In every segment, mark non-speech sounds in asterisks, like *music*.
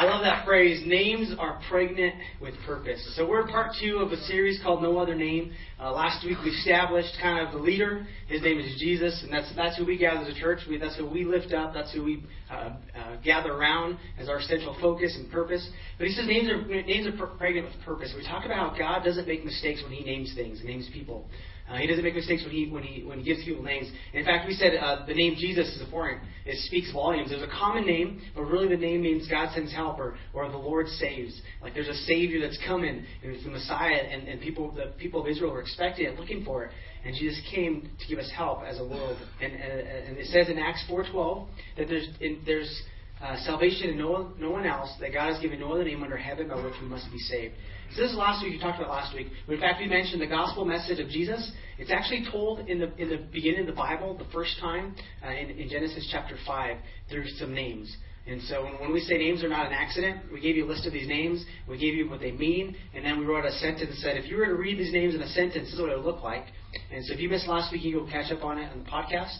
I love that phrase. Names are pregnant with purpose. So we're part two of a series called No Other Name. Uh, last week we established kind of the leader. His name is Jesus, and that's that's who we gather as a church. We, that's who we lift up. That's who we uh, uh, gather around as our central focus and purpose. But he says names are names are pregnant with purpose. We talk about how God doesn't make mistakes when He names things, names people. Uh, he doesn't make mistakes when he when he when he gives people names. In fact, we said uh, the name Jesus is important. It speaks volumes. There's a common name, but really the name means God sends helper or the Lord saves. Like there's a Savior that's coming, and it's the Messiah, and, and people the people of Israel were expecting it, looking for it. And Jesus came to give us help as a world. And, and, and it says in Acts 4:12 that there's in, there's uh, salvation in no, no one else, that God has given no other name under heaven by which we must be saved. So this is last week, you talked about last week. In fact, we mentioned the gospel message of Jesus. It's actually told in the, in the beginning of the Bible, the first time, uh, in, in Genesis chapter 5, there's some names. And so when, we say names are not an accident, we gave you a list of these names, we gave you what they mean, and then we wrote a sentence that said, if you were to read these names in a sentence, this is what it would look like. And so if you missed last week, you can go catch up on it on the podcast.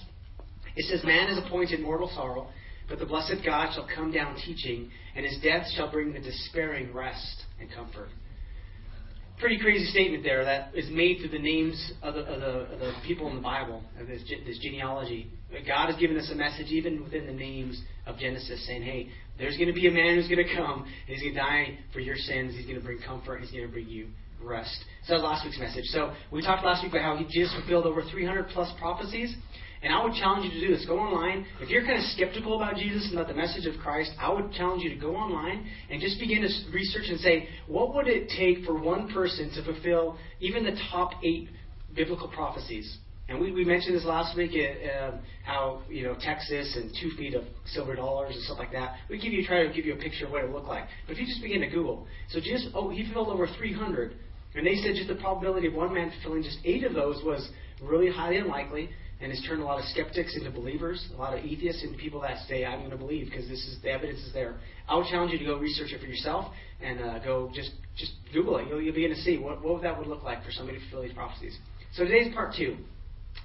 It says, Man is appointed mortal sorrow, but the blessed God shall come down teaching, and his death shall bring the despairing rest and comfort pretty crazy statement there that is made through the names of the, of the, of the people in the Bible, of this, this genealogy. God has given us a message even within the names of Genesis saying, hey, there's going to be a man who's going to come, and he's going to die for your sins. He's going to bring comfort. He's going to bring you rest. So that was last week's message. So we talked last week about how Jesus fulfilled over 300 plus prophecies. And I would challenge you to do this. Go online. If you're kind of skeptical about Jesus and about the message of Christ, I would challenge you to go online and just begin to research and say, what would it take for one person to fulfill even the top eight biblical prophecies? And we, we mentioned this last week, uh, um, how you know Texas and two feet of silver dollars and stuff like that. We give you try to give you a picture of what it would look like. But if you just begin to Google, so just oh he fulfilled over 300, and they said just the probability of one man fulfilling just eight of those was really highly unlikely and has turned a lot of skeptics into believers, a lot of atheists into people that say, I'm going to believe because this is the evidence is there. I would challenge you to go research it for yourself and uh, go just just Google it. You'll, you'll begin to see what, what that would look like for somebody to fulfill these prophecies. So today's part two.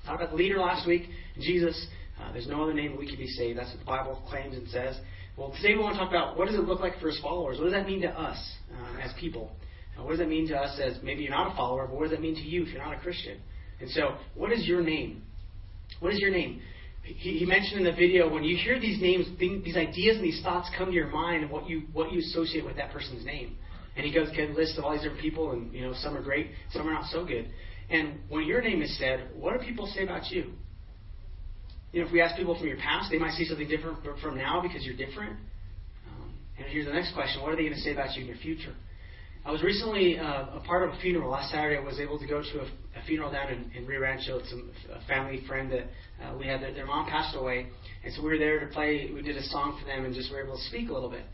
Talked about the leader last week, Jesus. Uh, there's no other name we can be saved. That's what the Bible claims and says. Well, today we want to talk about what does it look like for his followers? What does that mean to us uh, as people? Uh, what does that mean to us as maybe you're not a follower, but what does that mean to you if you're not a Christian? And so, what is your name? What is your name? He, he mentioned in the video when you hear these names, these ideas and these thoughts come to your mind and what you what you associate with that person's name. And he goes get a list of all these different people, and you know some are great, some are not so good. And when your name is said, what do people say about you? You know, if we ask people from your past, they might say something different from now because you're different. Um, and here's the next question: What are they going to say about you in your future? I was recently uh, a part of a funeral. Last Saturday, I was able to go to a, a funeral down in, in Rio Rancho. It's a, a family friend that uh, we had. Their, their mom passed away, and so we were there to play. We did a song for them, and just were able to speak a little bit.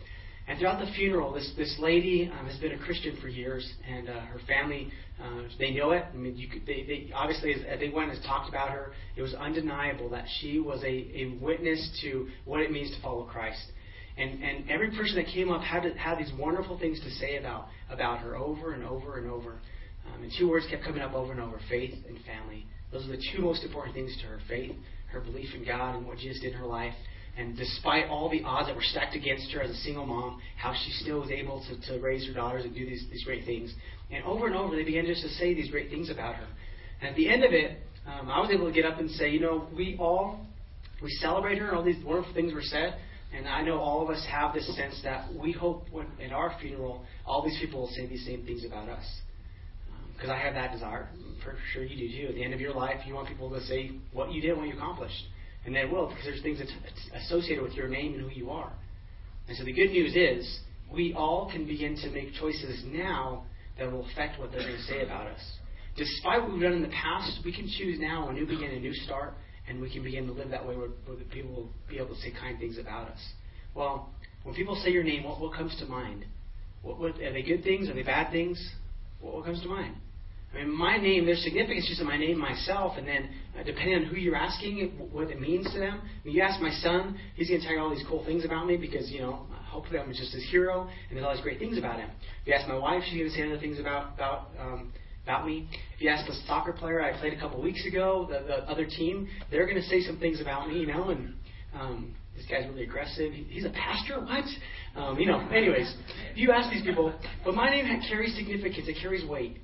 And throughout the funeral, this this lady um, has been a Christian for years, and uh, her family uh, they know it. I mean, you could, they, they obviously as they went and talked about her, it was undeniable that she was a, a witness to what it means to follow Christ. And, and every person that came up had, had these wonderful things to say about, about her over and over and over. Um, and two words kept coming up over and over faith and family. Those are the two most important things to her faith, her belief in God and what Jesus did in her life. And despite all the odds that were stacked against her as a single mom, how she still was able to, to raise her daughters and do these, these great things. And over and over, they began just to say these great things about her. And at the end of it, um, I was able to get up and say, you know, we all, we celebrate her, and all these wonderful things were said, and I know all of us have this sense that we hope when, in our funeral, all these people will say these same things about us. Because um, I have that desire. For sure you do too. At the end of your life, you want people to say what you did, what you accomplished. And they will, because there's things that's associated with your name and who you are. And so the good news is, we all can begin to make choices now that will affect what they're going to say about us. Despite what we've done in the past, we can choose now a new beginning, a new start, and we can begin to live that way where, where people will be able to say kind things about us. Well, when people say your name, what, what comes to mind? What, what, are they good things? Are they bad things? What, what comes to mind? I mean, my name, there's significance just in my name myself, and then uh, depending on who you're asking, what it means to them. I mean, you ask my son, he's going to tell you all these cool things about me because, you know, hopefully I'm just his hero, and there's all these great things about him. If you ask my wife, she's going to say other things about, about um, about me. If you ask the soccer player I played a couple weeks ago, the, the other team, they're going to say some things about me, you know, and um, this guy's really aggressive. He's a pastor? What? Um, you know, anyways, if you ask these people, but my name carries significance. It carries weight.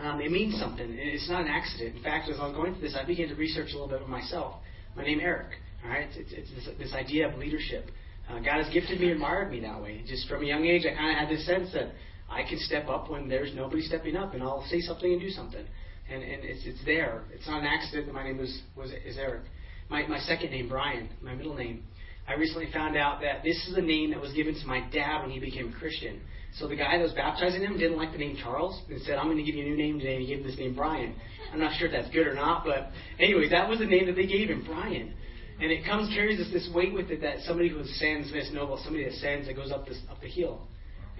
Um, it means something. It's not an accident. In fact, as I was going through this, I began to research a little bit of myself. My name Eric. All right, it's, it's this, this idea of leadership. Uh, God has gifted me and admired me that way. Just from a young age, I kind of had this sense that I can step up when there's nobody stepping up, and I'll say something and do something. And, and it's, it's there. It's not an accident that my name is, was is Eric. My, my second name, Brian, my middle name, I recently found out that this is a name that was given to my dad when he became a Christian. So the guy that was baptizing him didn't like the name Charles and said, I'm going to give you a new name today, and he gave him this name Brian. I'm not sure if that's good or not, but anyway, that was the name that they gave him, Brian. And it comes carries this, this weight with it that somebody who ascends, Miss Noble, somebody that ascends that goes up this up the hill.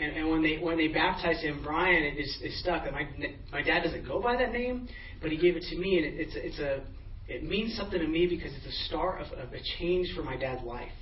And, and when they when they baptized him, Brian, it, is, it stuck. And my my dad doesn't go by that name, but he gave it to me, and it, it's it's a it means something to me because it's a start of, of a change for my dad's life.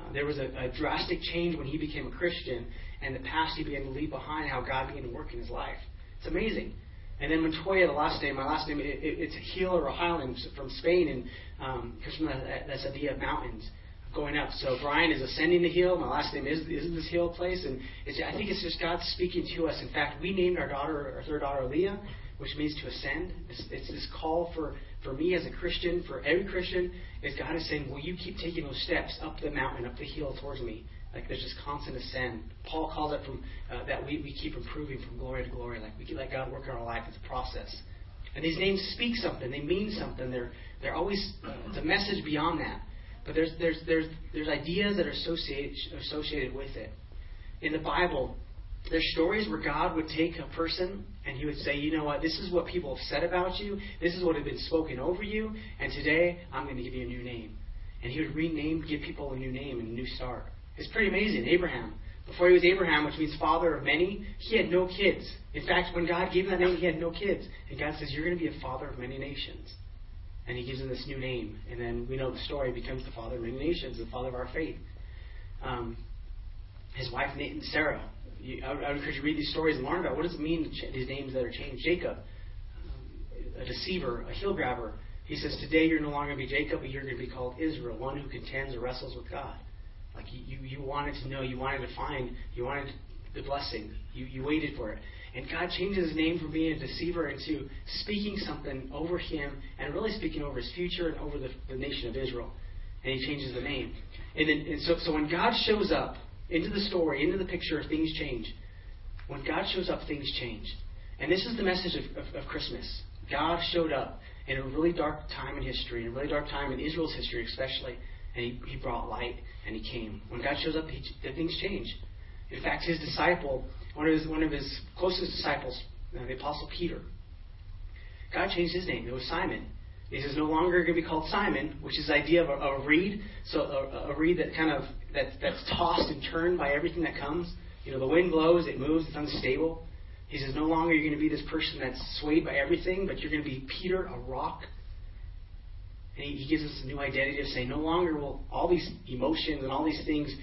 Uh, there was a, a drastic change when he became a Christian, and the past he began to leave behind, how God began to work in his life. It's amazing. And then Montoya, the last name, my last name, it, it, it's a hill or a highland from Spain, and um, comes from that, that idea of mountains going up. So Brian is ascending the hill. My last name is, is this hill place, and it's, I think it's just God speaking to us. In fact, we named our daughter, our third daughter, Leah, which means to ascend. It's, it's this call for for me as a Christian, for every Christian, is God is saying, Will you keep taking those steps up the mountain, up the hill towards me? Like there's this constant ascent. Paul calls it from uh, that we, we keep improving from glory to glory. Like we let God work in our life. It's a process. And these names speak something. They mean something. They're they're always uh, it's a message beyond that. But there's there's there's there's ideas that are associated associated with it. In the Bible, there's stories where God would take a person and he would say, you know what, this is what people have said about you, this is what has been spoken over you, and today I'm going to give you a new name. And he would rename, give people a new name and a new start. It's pretty amazing. Abraham. Before he was Abraham, which means father of many, he had no kids. In fact, when God gave him that name, he had no kids. And God says, You're going to be a father of many nations. And he gives him this new name. And then we know the story becomes the father of many nations, the father of our faith. Um, his wife, Sarah, you, I, would, I would encourage you to read these stories and learn about what does it mean, these names that are changed. Jacob, um, a deceiver, a heel grabber. He says, Today you're no longer going to be Jacob, but you're going to be called Israel, one who contends or wrestles with God. Like you, you, you wanted to know, you wanted to find, you wanted the blessing. You, you waited for it. And God changes his name from being a deceiver into speaking something over him and really speaking over his future and over the, the nation of Israel. And he changes the name. And, then, and so, so when God shows up, into the story, into the picture, things change. When God shows up, things change. And this is the message of, of, of Christmas. God showed up in a really dark time in history, in a really dark time in Israel's history, especially, and he, he brought light and he came. When God shows up, he, things change. In fact, his disciple, one of his, one of his closest disciples, uh, the Apostle Peter, God changed his name. It was Simon. He says no longer going to be called Simon, which is the idea of a, a reed. So a, a reed that kind of that's that's tossed and turned by everything that comes. You know, the wind blows, it moves, it's unstable. He says no longer you're going to be this person that's swayed by everything, but you're going to be Peter, a rock. And he, he gives us a new identity of saying no longer will all these emotions and all these things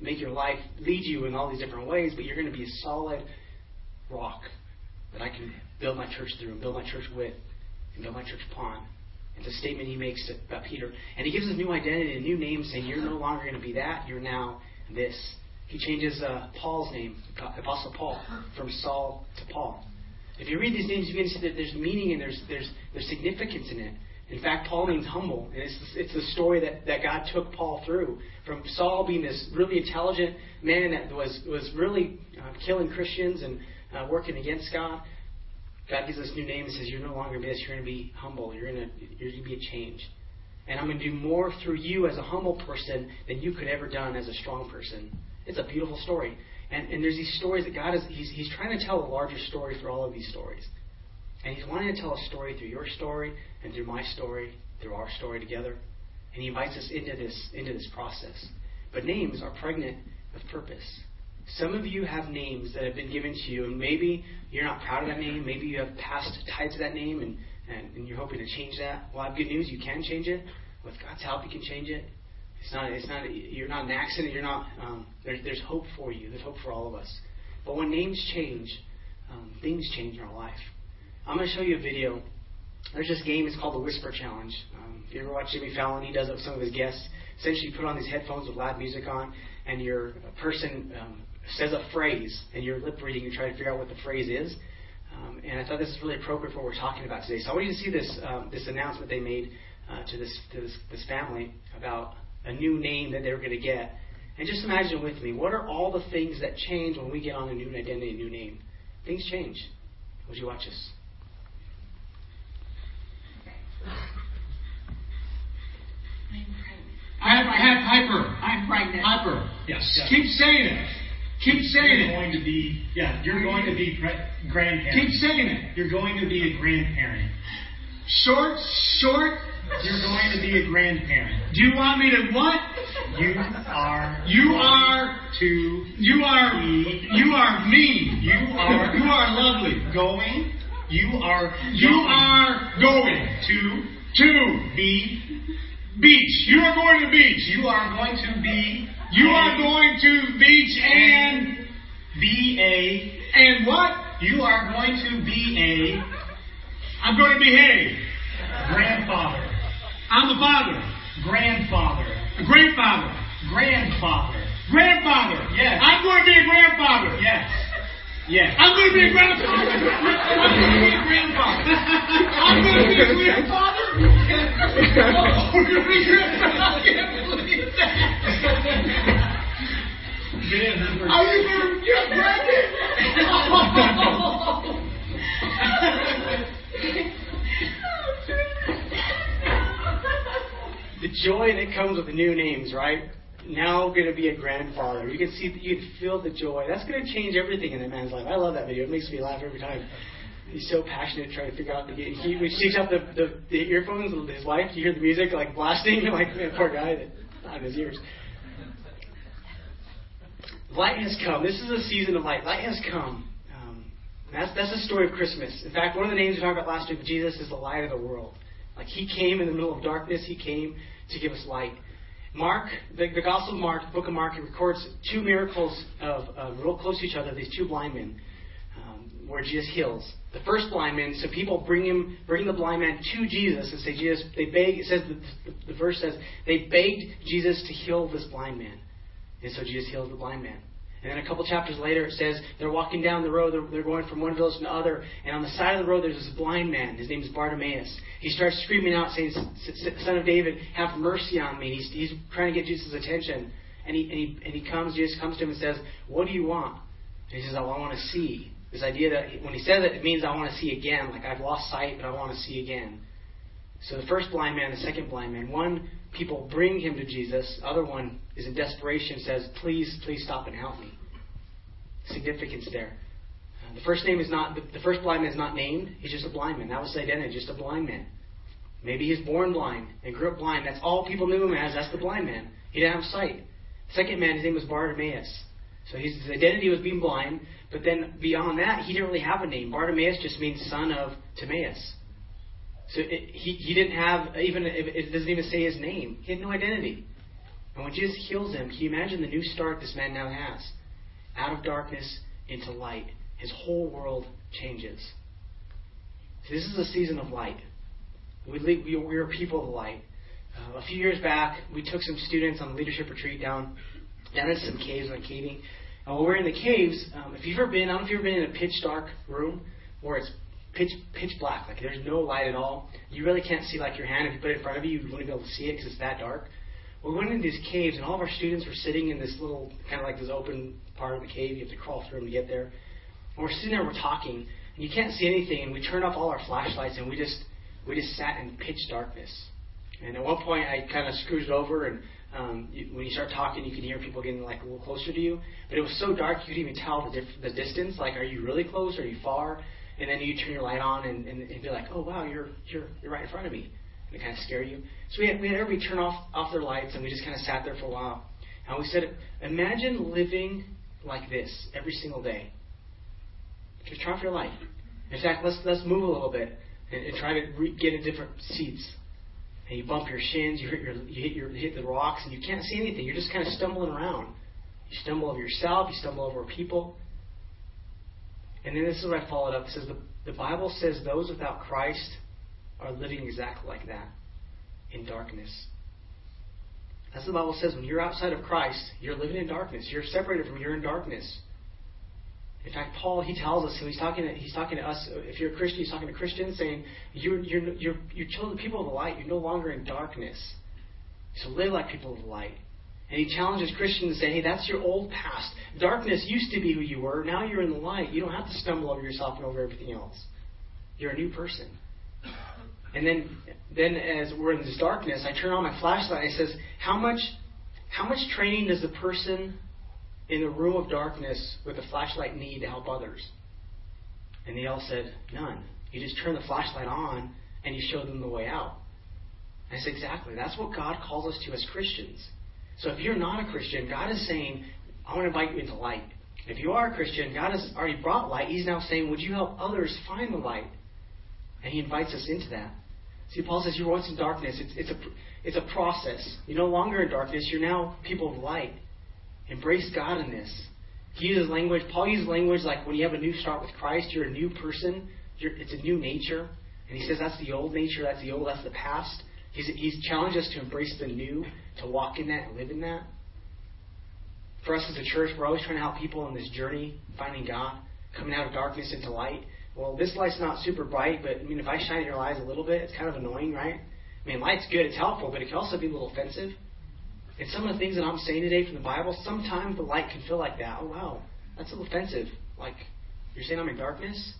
make your life lead you in all these different ways, but you're going to be a solid rock that I can build my church through and build my church with and build my church upon. It's a statement he makes about Peter. And he gives a new identity, a new name, saying, You're no longer going to be that, you're now this. He changes uh, Paul's name, Apostle Paul, from Saul to Paul. If you read these names, you can see that there's meaning and there's, there's, there's significance in it. In fact, Paul means humble. And it's, it's the story that, that God took Paul through. From Saul being this really intelligent man that was, was really uh, killing Christians and uh, working against God, God gives us new name and says, You're no longer this. You're going to be humble. You're going to, you're going to be a change. And I'm going to do more through you as a humble person than you could ever done as a strong person. It's a beautiful story. And, and there's these stories that God is, he's, he's trying to tell a larger story through all of these stories. And He's wanting to tell a story through your story and through my story, through our story together. And He invites us into this, into this process. But names are pregnant with purpose. Some of you have names that have been given to you, and maybe you're not proud of that name. Maybe you have past tied to that name, and, and, and you're hoping to change that. Well, I have good news. You can change it. With God's help, you can change it. It's not. It's not. You're not an accident. You're not. Um, there's, there's hope for you. There's hope for all of us. But when names change, um, things change in our life. I'm going to show you a video there's this game. It's called the Whisper Challenge. Um, if you ever watch Jimmy Fallon, he does it with some of his guests. Essentially, you put on these headphones with loud music on, and your person um, says a phrase, and you're lip reading. You try to figure out what the phrase is. Um, and I thought this is really appropriate for what we're talking about today. So I want you to see this um, this announcement they made uh, to this to this, this family about a new name that they were going to get. And just imagine with me, what are all the things that change when we get on a new identity, a new name? Things change. Would you watch this? I have, I have hyper. I'm pregnant. Hyper. Yes. yes. Keep saying it. Keep saying you're it. going to be yeah. You're going to be pre- grandparent. Keep saying it. You're going to be a grandparent. Short, short. You're going to be a grandparent. Do you want me to what? You are. You are. To. You are. be- You are me. You are. You are lovely. Going. You are. You going are going to to be. Beach. You are going to the beach. You are going to be. You are going to beach and Be a. and what? You are going to be a I'm going to behave. grandfather. I'm the father, Grandfather. a grandfather, Grandfather. grandfather. Yes. I'm going to be a grandfather. Yes. Yes. I'm going to be a grandfather. I'm going to be a grandfather. I'm going to be a grandfather. Oh, we're going to be grandfather. I can't believe that. Are you going to get pregnant? the joy that comes with the new names, right? Now going to be a grandfather. You can see, you can feel the joy. That's going to change everything in that man's life. I love that video. It makes me laugh every time. He's so passionate trying to figure out the. He, when he takes out the, the, the earphones his wife, you hear the music like blasting. You're *laughs* like, man, poor guy, that not his ears. Light has come. This is a season of light. Light has come. Um, that's that's the story of Christmas. In fact, one of the names we talked about last week, Jesus is the light of the world. Like he came in the middle of darkness. He came to give us light. Mark, the, the Gospel of Mark, the book of Mark, it records two miracles of, of real close to each other. These two blind men, um, where Jesus heals. The first blind man, so people bring him, bring the blind man to Jesus and say, Jesus. They beg. It says the, the, the verse says they begged Jesus to heal this blind man, and so Jesus heals the blind man. And then a couple chapters later, it says they're walking down the road. They're, they're going from one village to another. And on the side of the road, there's this blind man. His name is Bartimaeus. He starts screaming out, saying, Son of David, have mercy on me. He's, he's trying to get Jesus' attention. And he, and, he, and he comes, Jesus comes to him and says, What do you want? And he says, I want to see. This idea that when he says it, it means I want to see again. Like I've lost sight, but I want to see again. So the first blind man, the second blind man, one people bring him to Jesus. Other one is in desperation, says, "Please, please stop and help me." Significance there. Uh, the first name is not the, the first blind man is not named. He's just a blind man. That was his identity, just a blind man. Maybe he's born blind and grew up blind. That's all people knew him as. That's the blind man. He didn't have sight. Second man, his name was Bartimaeus. So his identity was being blind. But then beyond that, he didn't really have a name. Bartimaeus just means son of Timaeus. So it, he, he didn't have, even it doesn't even say his name. He had no identity. And when Jesus heals him, can you imagine the new start this man now has? Out of darkness into light. His whole world changes. So this is a season of light. We, lead, we, we're people of light. Uh, a few years back, we took some students on a leadership retreat down down into some caves on caving. And while we're in the caves, um, if you've ever been, I don't know if you've ever been in a pitch dark room where it's pitch pitch black, like there's no light at all. You really can't see like your hand. If you put it in front of you, you wouldn't be able to see it because it's that dark. We went into these caves, and all of our students were sitting in this little kind of like this open part of the cave. You have to crawl through them to get there. And we're sitting there, we're talking, and you can't see anything. And we turned off all our flashlights, and we just we just sat in pitch darkness. And at one point, I kind of scrooged over, and um, you, when you start talking, you can hear people getting like a little closer to you. But it was so dark, you couldn't even tell the, diff- the distance. Like, are you really close? Or are you far? And then you turn your light on, and, and it'd be like, oh wow, you're you're you're right in front of me. And it kind of scare you. So we had we had everybody turn off off their lights, and we just kind of sat there for a while. And we said, imagine living like this every single day. Just try for your life. In fact, let's let's move a little bit and, and try to re- get in different seats. And you bump your shins, you hit your you hit your hit the rocks, and you can't see anything. You're just kind of stumbling around. You stumble over yourself. You stumble over people. And then this is what I followed up. It says the, the Bible says those without Christ are living exactly like that in darkness. That's what the Bible says. When you're outside of Christ, you're living in darkness. You're separated from. You're in darkness. In fact, Paul he tells us, he's talking to, he's talking to us. If you're a Christian, he's talking to Christians, saying you're you're you're you're children, people of the light. You're no longer in darkness. So live like people of the light. And he challenges Christians to say, hey, that's your old past. Darkness used to be who you were. Now you're in the light. You don't have to stumble over yourself and over everything else. You're a new person. And then, then as we're in this darkness, I turn on my flashlight. And it says, how much, how much training does the person in the room of darkness with a flashlight need to help others? And they all said, none. You just turn the flashlight on and you show them the way out. I said, exactly. That's what God calls us to as Christians. So if you're not a Christian, God is saying, I want to invite you into light. If you are a Christian, God has already brought light. He's now saying, Would you help others find the light? And He invites us into that. See, Paul says, You were once in darkness. It's, it's, a, it's a process. You're no longer in darkness. You're now people of light. Embrace God in this. He uses language. Paul uses language like when you have a new start with Christ, you're a new person. You're, it's a new nature. And he says that's the old nature. That's the old. That's the past. He's, he's challenged us to embrace the new, to walk in that and live in that. For us as a church, we're always trying to help people on this journey, finding God, coming out of darkness into light. Well, this light's not super bright, but I mean, if I shine in your eyes a little bit, it's kind of annoying, right? I mean, light's good, it's helpful, but it can also be a little offensive. And some of the things that I'm saying today from the Bible, sometimes the light can feel like that. Oh, wow, that's a little offensive. Like, you're saying I'm in darkness?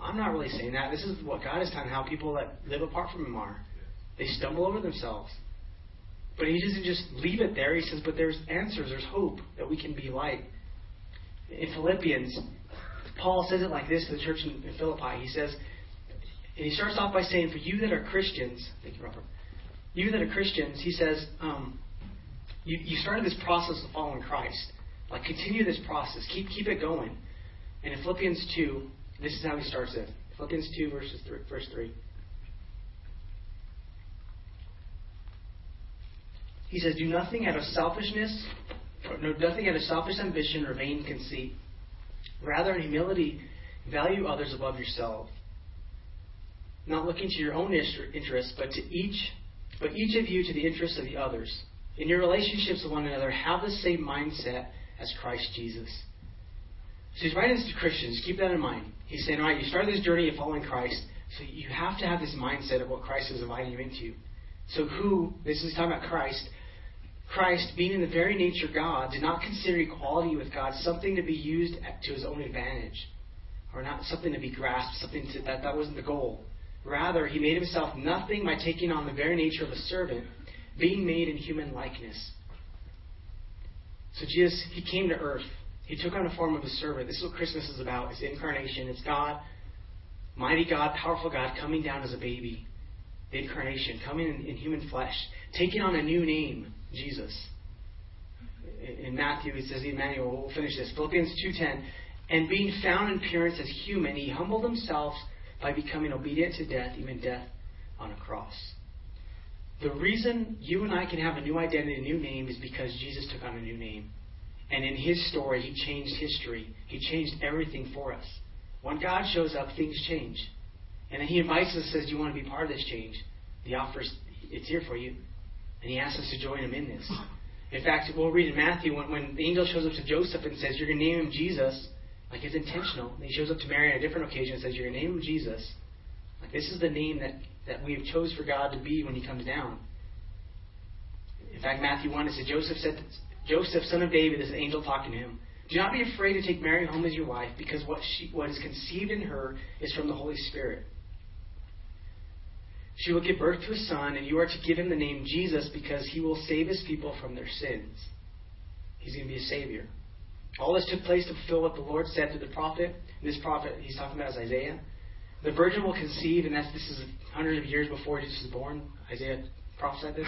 I'm not really saying that. This is what God is telling how people that live apart from Him are. They stumble over themselves. But he doesn't just leave it there. He says, but there's answers, there's hope that we can be light. In Philippians, Paul says it like this to the church in, Philippi. He says, and he starts off by saying, for you that are Christians, thank you, Robert. You that are Christians, he says, um, you, you started this process of following Christ. Like, continue this process. Keep, keep it going. And in Philippians 2, this is how he starts it. Philippians 2, verses three, verse 3. He says, Do nothing out of selfishness, no, nothing out of selfish ambition or vain conceit. Rather, in humility, value others above yourself. Not looking to your own interests, but to each, but each of you to the interests of the others. In your relationships with one another, have the same mindset as Christ Jesus. So he's writing this to Christians. Keep that in mind. He's saying, all right, you started this journey of following Christ, so you have to have this mindset of what Christ is inviting you into. So who, this is talking about Christ, Christ, being in the very nature God, did not consider equality with God something to be used to his own advantage, or not something to be grasped, something to, that that wasn't the goal. Rather, he made himself nothing by taking on the very nature of a servant, being made in human likeness. So Jesus, he came to earth. He took on the form of a servant. This is what Christmas is about. It's incarnation. It's God, mighty God, powerful God, coming down as a baby. The incarnation, coming in, in human flesh, taking on a new name, Jesus. In Matthew, it says, Emmanuel, we'll finish this. Philippians 2.10, and being found in appearance as human, he humbled himself by becoming obedient to death, even death on a cross. The reason you and I can have a new identity, a new name, is because Jesus took on a new name. And in his story, he changed history. He changed everything for us. When God shows up, things change. And then he invites us, says, Do you want to be part of this change? The offer it's here for you. And he asks us to join him in this. In fact, we'll read in Matthew when, when the angel shows up to Joseph and says, You're going to name him Jesus, like it's intentional. And he shows up to Mary on a different occasion and says, You're going to name him Jesus. Like this is the name that, that we have chose for God to be when he comes down. In fact, Matthew 1, it says, Joseph said, Joseph, son of David, this angel talking to him, Do not be afraid to take Mary home as your wife, because what, she, what is conceived in her is from the Holy Spirit. She will give birth to a son, and you are to give him the name Jesus because he will save his people from their sins. He's going to be a savior. All this took place to fulfill what the Lord said to the prophet. this prophet he's talking about is Isaiah. The virgin will conceive, and that's this is hundreds of years before Jesus was born. Isaiah prophesied this.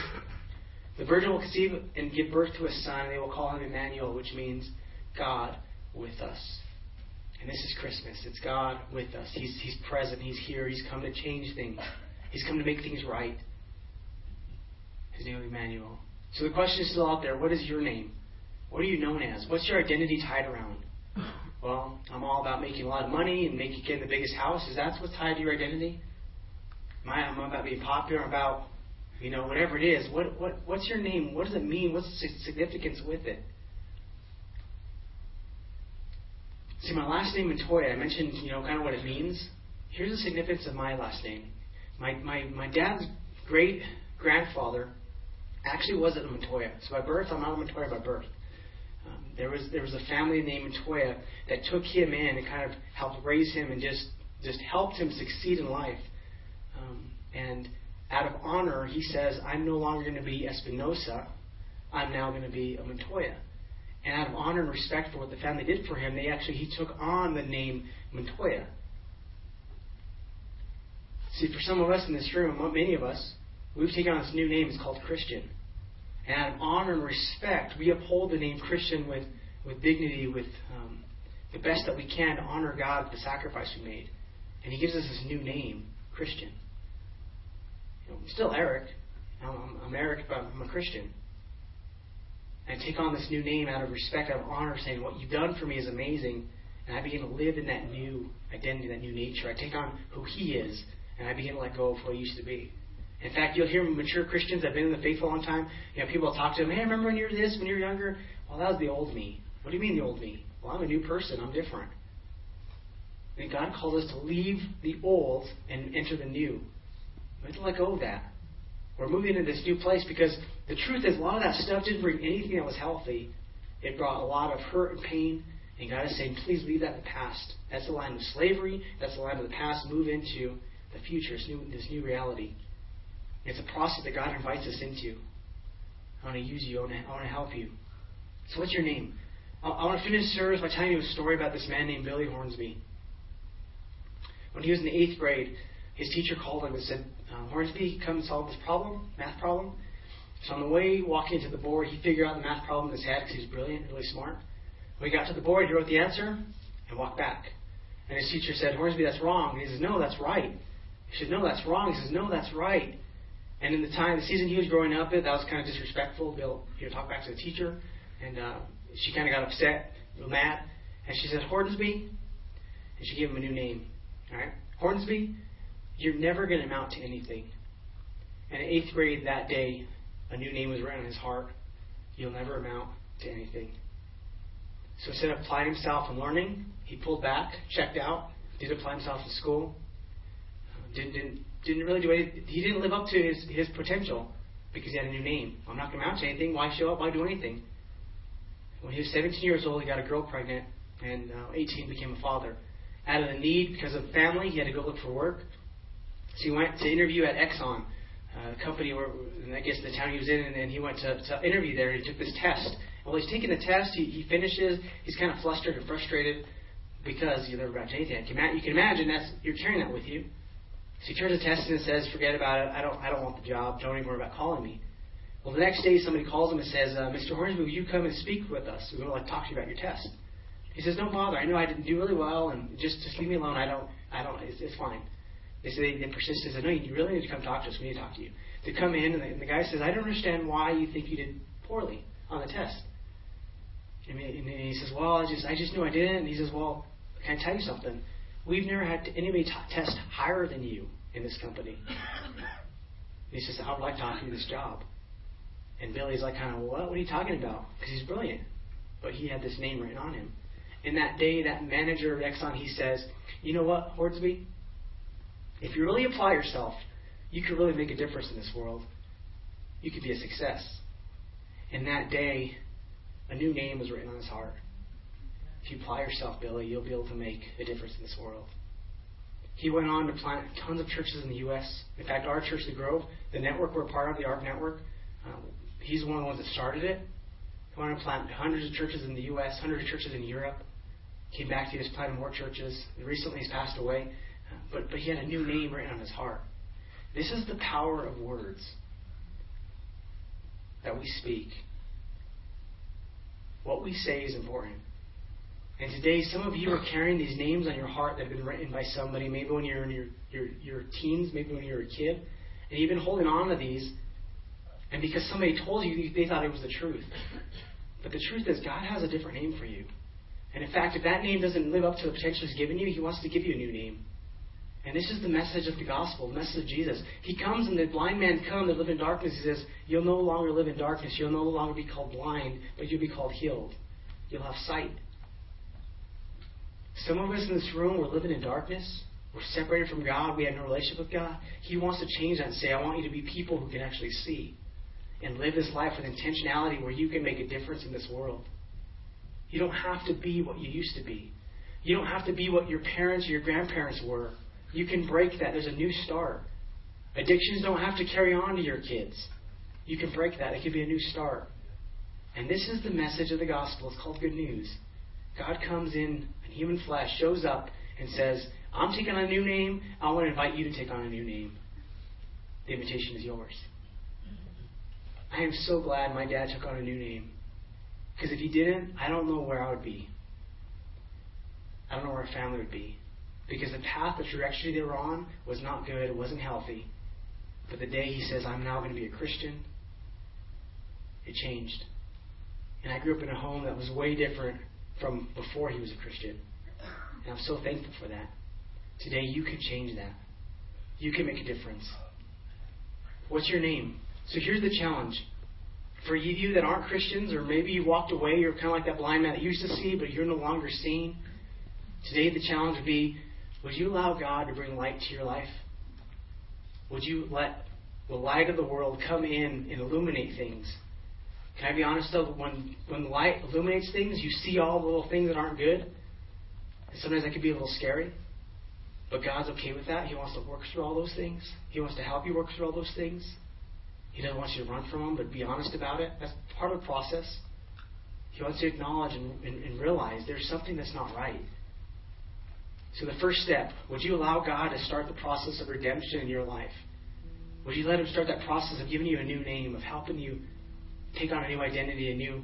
The virgin will conceive and give birth to a son, and they will call him Emmanuel, which means God with us. And this is Christmas. It's God with us. He's, he's present. He's here. He's come to change things. He's come to make things right. His name is Emmanuel. So the question is still out there what is your name? What are you known as? What's your identity tied around? Well, I'm all about making a lot of money and making getting the biggest house. Is that what's tied to your identity? Am I, am about being popular? About, you know, whatever it is. What, what, what's your name? What does it mean? What's the significance with it? See, my last name, Montoya, I mentioned, you know, kind of what it means. Here's the significance of my last name. My, my, my dad's great grandfather actually was a Montoya. So by birth, I'm not a Montoya by birth. Um, there was there was a family named Montoya that took him in and kind of helped raise him and just just helped him succeed in life. Um, and out of honor, he says, I'm no longer going to be Espinosa. I'm now going to be a Montoya. And out of honor and respect for what the family did for him, they actually he took on the name Montoya. See, for some of us in this room, many of us, we've taken on this new name. It's called Christian. And out of honor and respect, we uphold the name Christian with, with dignity, with um, the best that we can to honor God with the sacrifice we made. And He gives us this new name, Christian. You know, I'm still Eric. I'm, I'm Eric, but I'm a Christian. And I take on this new name out of respect, out of honor, saying, What you've done for me is amazing. And I begin to live in that new identity, that new nature. I take on who He is, and I begin to let go of who I used to be. In fact, you'll hear mature Christians that have been in the faith a long time. You know, people talk to them, hey, remember when you were this, when you were younger? Well, that was the old me. What do you mean the old me? Well, I'm a new person. I'm different. And God calls us to leave the old and enter the new. We have to let go of that. We're moving into this new place because the truth is a lot of that stuff didn't bring anything that was healthy. It brought a lot of hurt and pain. And God is saying, please leave that in the past. That's the line of slavery. That's the line of the past. Move into the future, this new, this new reality. It's a process that God invites us into. I want to use you. I want to, I want to help you. So, what's your name? I, I want to finish service by telling you a story about this man named Billy Hornsby. When he was in the eighth grade, his teacher called him and said, uh, Hornsby, come solve this problem, math problem. So on the way walking to the board, he figured out the math problem in his head because he was brilliant, really smart. When he got to the board, he wrote the answer and walked back. And his teacher said, Hornsby, that's wrong. And he says, No, that's right. He said, No, that's wrong. He says, No, that's right. And in the time, the season he was growing up in, that was kind of disrespectful. You know, talk back to the teacher, and uh, she kind of got upset, a little mad, and she said, Hornsby, and she gave him a new name. All right, Hornsby, you're never going to amount to anything. And in eighth grade that day, a new name was written on his heart. You'll never amount to anything. So instead of applying himself and learning, he pulled back, checked out, did apply himself to school, didn't, didn't didn't really do anything. He didn't live up to his, his potential because he had a new name. I'm not going to to anything. Why show up? Why do anything? When he was 17 years old, he got a girl pregnant, and uh, 18 became a father. Out of the need, because of family, he had to go look for work. So he went to interview at Exxon, uh, the company where, I guess the town he was in, and, and he went to, to interview there. And he took this test. While he's taking the test, he, he finishes. He's kind of flustered and frustrated because you never got anything. You can imagine that's you're carrying that with you. So he turns the Testin and says, "Forget about it. I don't. I don't want the job. Don't even worry about calling me." Well, the next day somebody calls him and says, uh, "Mr. Hornsby, will you come and speak with us? We want to talk to you about your test." He says, "Don't bother. I know I didn't do really well, and just just leave me alone. I don't. I don't. It's, it's fine." They say they, they persist and say, "No, you really need to come talk to us. We need to talk to you." They come in, and the, and the guy says, "I don't understand why you think you did poorly on the test." And he says, "Well, I just I just knew I didn't." And he says, "Well, can I tell you something? We've never had anybody t- test higher than you in this company. And he says, I would like to offer you this job. And Billy's like, kind of, what? What are you talking about? Because he's brilliant. But he had this name written on him. And that day, that manager of Exxon, he says, you know what, Hornsby? If you really apply yourself, you could really make a difference in this world. You could be a success. And that day, a new name was written on his heart. If you apply yourself, Billy, you'll be able to make a difference in this world. He went on to plant tons of churches in the U.S. In fact, our church, The Grove, the network we're part of, the ARC network, um, he's one of the ones that started it. He went on to plant hundreds of churches in the U.S., hundreds of churches in Europe. Came back to us, planted more churches. Recently, he's passed away. But, but he had a new name written on his heart. This is the power of words that we speak. What we say is important. And today, some of you are carrying these names on your heart that have been written by somebody, maybe when you're in your, your, your teens, maybe when you were a kid, and you've been holding on to these, and because somebody told you, they thought it was the truth. But the truth is, God has a different name for you. And in fact, if that name doesn't live up to the potential He's given you, He wants to give you a new name. And this is the message of the gospel, the message of Jesus. He comes and the blind man come that live in darkness. He says, You'll no longer live in darkness. You'll no longer be called blind, but you'll be called healed. You'll have sight. Some of us in this room, we're living in darkness. We're separated from God. We have no relationship with God. He wants to change that and say, I want you to be people who can actually see and live this life with intentionality where you can make a difference in this world. You don't have to be what you used to be. You don't have to be what your parents or your grandparents were. You can break that. There's a new start. Addictions don't have to carry on to your kids. You can break that. It can be a new start. And this is the message of the gospel. It's called good news. God comes in in human flesh, shows up, and says, I'm taking on a new name. I want to invite you to take on a new name. The invitation is yours. I am so glad my dad took on a new name. Because if he didn't, I don't know where I would be. I don't know where our family would be. Because the path, the trajectory they were on was not good, it wasn't healthy. But the day he says, I'm now going to be a Christian, it changed. And I grew up in a home that was way different from before he was a Christian. And I'm so thankful for that. Today, you can change that. You can make a difference. What's your name? So here's the challenge. For you that aren't Christians, or maybe you walked away, you're kind of like that blind man that used to see, but you're no longer seeing. Today, the challenge would be would you allow God to bring light to your life? Would you let the light of the world come in and illuminate things? Can I be honest though? When when light illuminates things, you see all the little things that aren't good. And sometimes that can be a little scary. But God's okay with that. He wants to work through all those things. He wants to help you work through all those things. He doesn't want you to run from them, but be honest about it. That's part of the process. He wants to acknowledge and, and, and realize there's something that's not right. So the first step, would you allow God to start the process of redemption in your life? Would you let Him start that process of giving you a new name, of helping you take on a new identity, a new,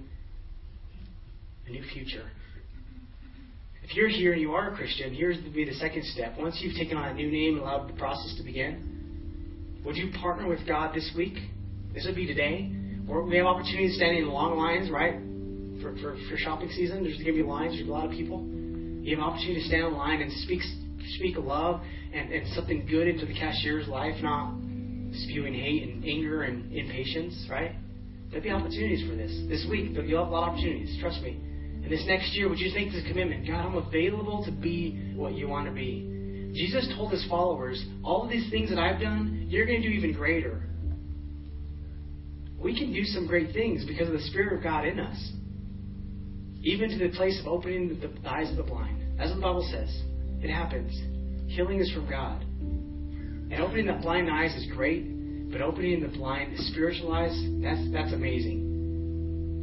a new future? If you're here and you are a Christian, here's to be the second step. Once you've taken on a new name and allowed the process to begin, would you partner with God this week? This would be today. Or we have opportunities standing in long lines, right? For, for, for shopping season, there's going to be lines. There's a lot of people. You have an opportunity to stand in line and speak speak love and, and something good into the cashier's life, not spewing hate and anger and impatience, right? There'll be opportunities for this. This week, there'll be a lot of opportunities. Trust me. And this next year, would you make this commitment? God, I'm available to be what you want to be. Jesus told his followers, all of these things that I've done, you're going to do even greater. We can do some great things because of the Spirit of God in us. Even to the place of opening the, eyes of the blind. As the Bible says, it happens. Healing is from God. And opening the blind eyes is great, but opening the blind, spiritual eyes, that's, that's amazing.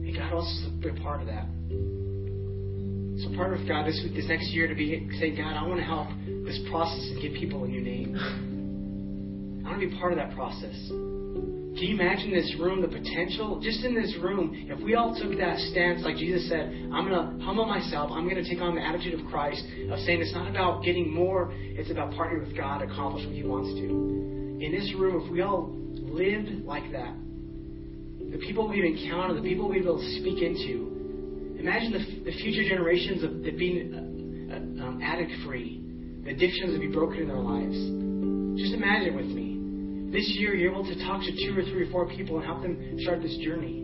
And God also is a big part of that. So part of God this week, this next year, to be saying, God, I want to help this process and give people a new name. I want to be part of that process. Can you imagine this room, the potential? Just in this room, if we all took that stance, like Jesus said, I'm going to humble myself, I'm going to take on the attitude of Christ, of saying it's not about getting more, it's about partnering with God accomplish what He wants to. In this room, if we all lived like that, the people we've encountered, the people we've been able to speak into, imagine the, the future generations of, of being uh, um, addict free, the addictions would be broken in their lives. Just imagine with me this year you're able to talk to two or three or four people and help them start this journey.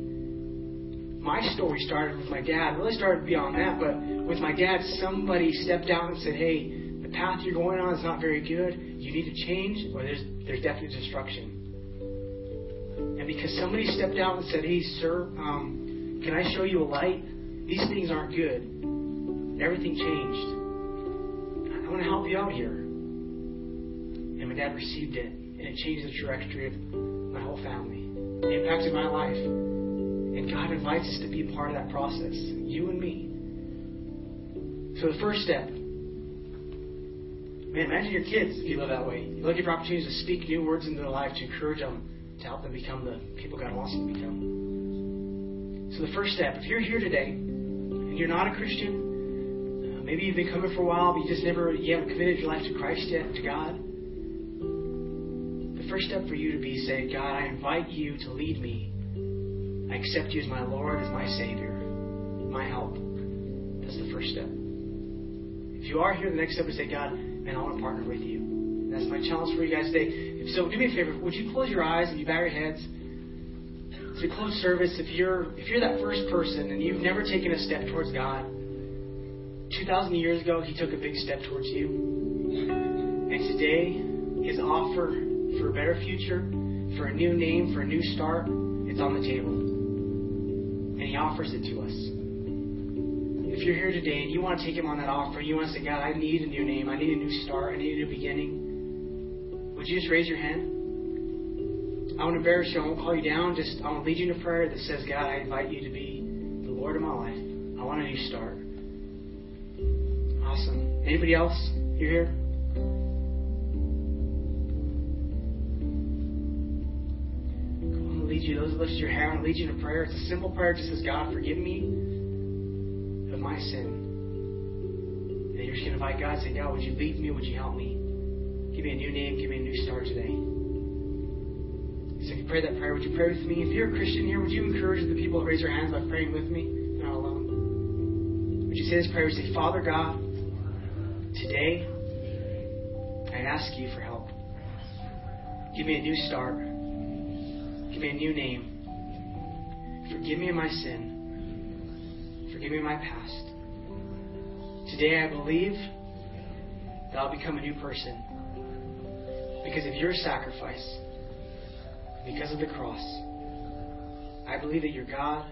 My story started with my dad. It really started beyond that, but with my dad, somebody stepped out and said, "Hey, the path you're going on is not very good. You need to change, or there's there's definitely destruction." And because somebody stepped out and said, "Hey, sir, um, can I show you a light? These things aren't good." Everything changed. I want to help you out here. And my dad received it and it changed the trajectory of my whole family. It impacted my life. And God invites us to be a part of that process, you and me. So the first step, man, imagine your kids if you live that way. You're looking for opportunities to speak new words into their life, to encourage them, to help them become the people God wants them to become. So the first step, if you're here today and you're not a Christian, uh, maybe you've been coming for a while, but you just never, you haven't committed your life to Christ yet, to God The first step for you to be say, God, I invite you to lead me. I accept you as my Lord, as my Savior, my help. That's the first step. If you are here, the next step is say, God, man, I want to partner with you. That's my challenge for you guys today. So do me a favor. Would you close your eyes and you bow your heads? As we close service, if you're if you're that first person and you've never taken a step towards God, 2,000 years ago He took a big step towards you, and today His offer for a better future, for a new name, for a new start, it's on the table, and He offers it to us. If you're here today and you want to take Him on that offer, you want to say, God, I need a new name, I need a new start, I need a new beginning. Would you just raise your hand? I want to embarrass you. I won't call you down. Just I want to lead you in a prayer that says, God, I invite you to be the Lord of my life. I want a new start. Awesome. Anybody else? You're here? Lead you. Those of us your hand, I want to lead you in a prayer. It's a simple prayer. It just says, God, forgive me of my sin. And you're just going to invite God. Say, God, would you lead me? Would you help me? Me a new name. Give me a new start today. So if you pray that prayer, would you pray with me? If you're a Christian here, would you encourage the people to raise their hands by praying with me? Not alone. Would you say this prayer? Would you say, Father God, today I ask you for help. Give me a new start. Give me a new name. Forgive me my sin. Forgive me my past. Today I believe that I'll become a new person because of your sacrifice because of the cross. I believe that you're God.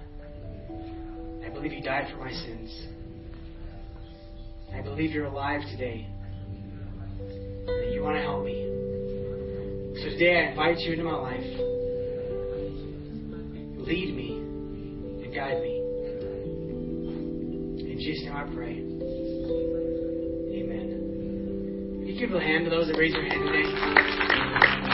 I believe you died for my sins. I believe you're alive today. That you want to help me. So today I invite you into my life. Lead me and guide me. In Jesus' name I pray. You give a hand to those that raise their hand today?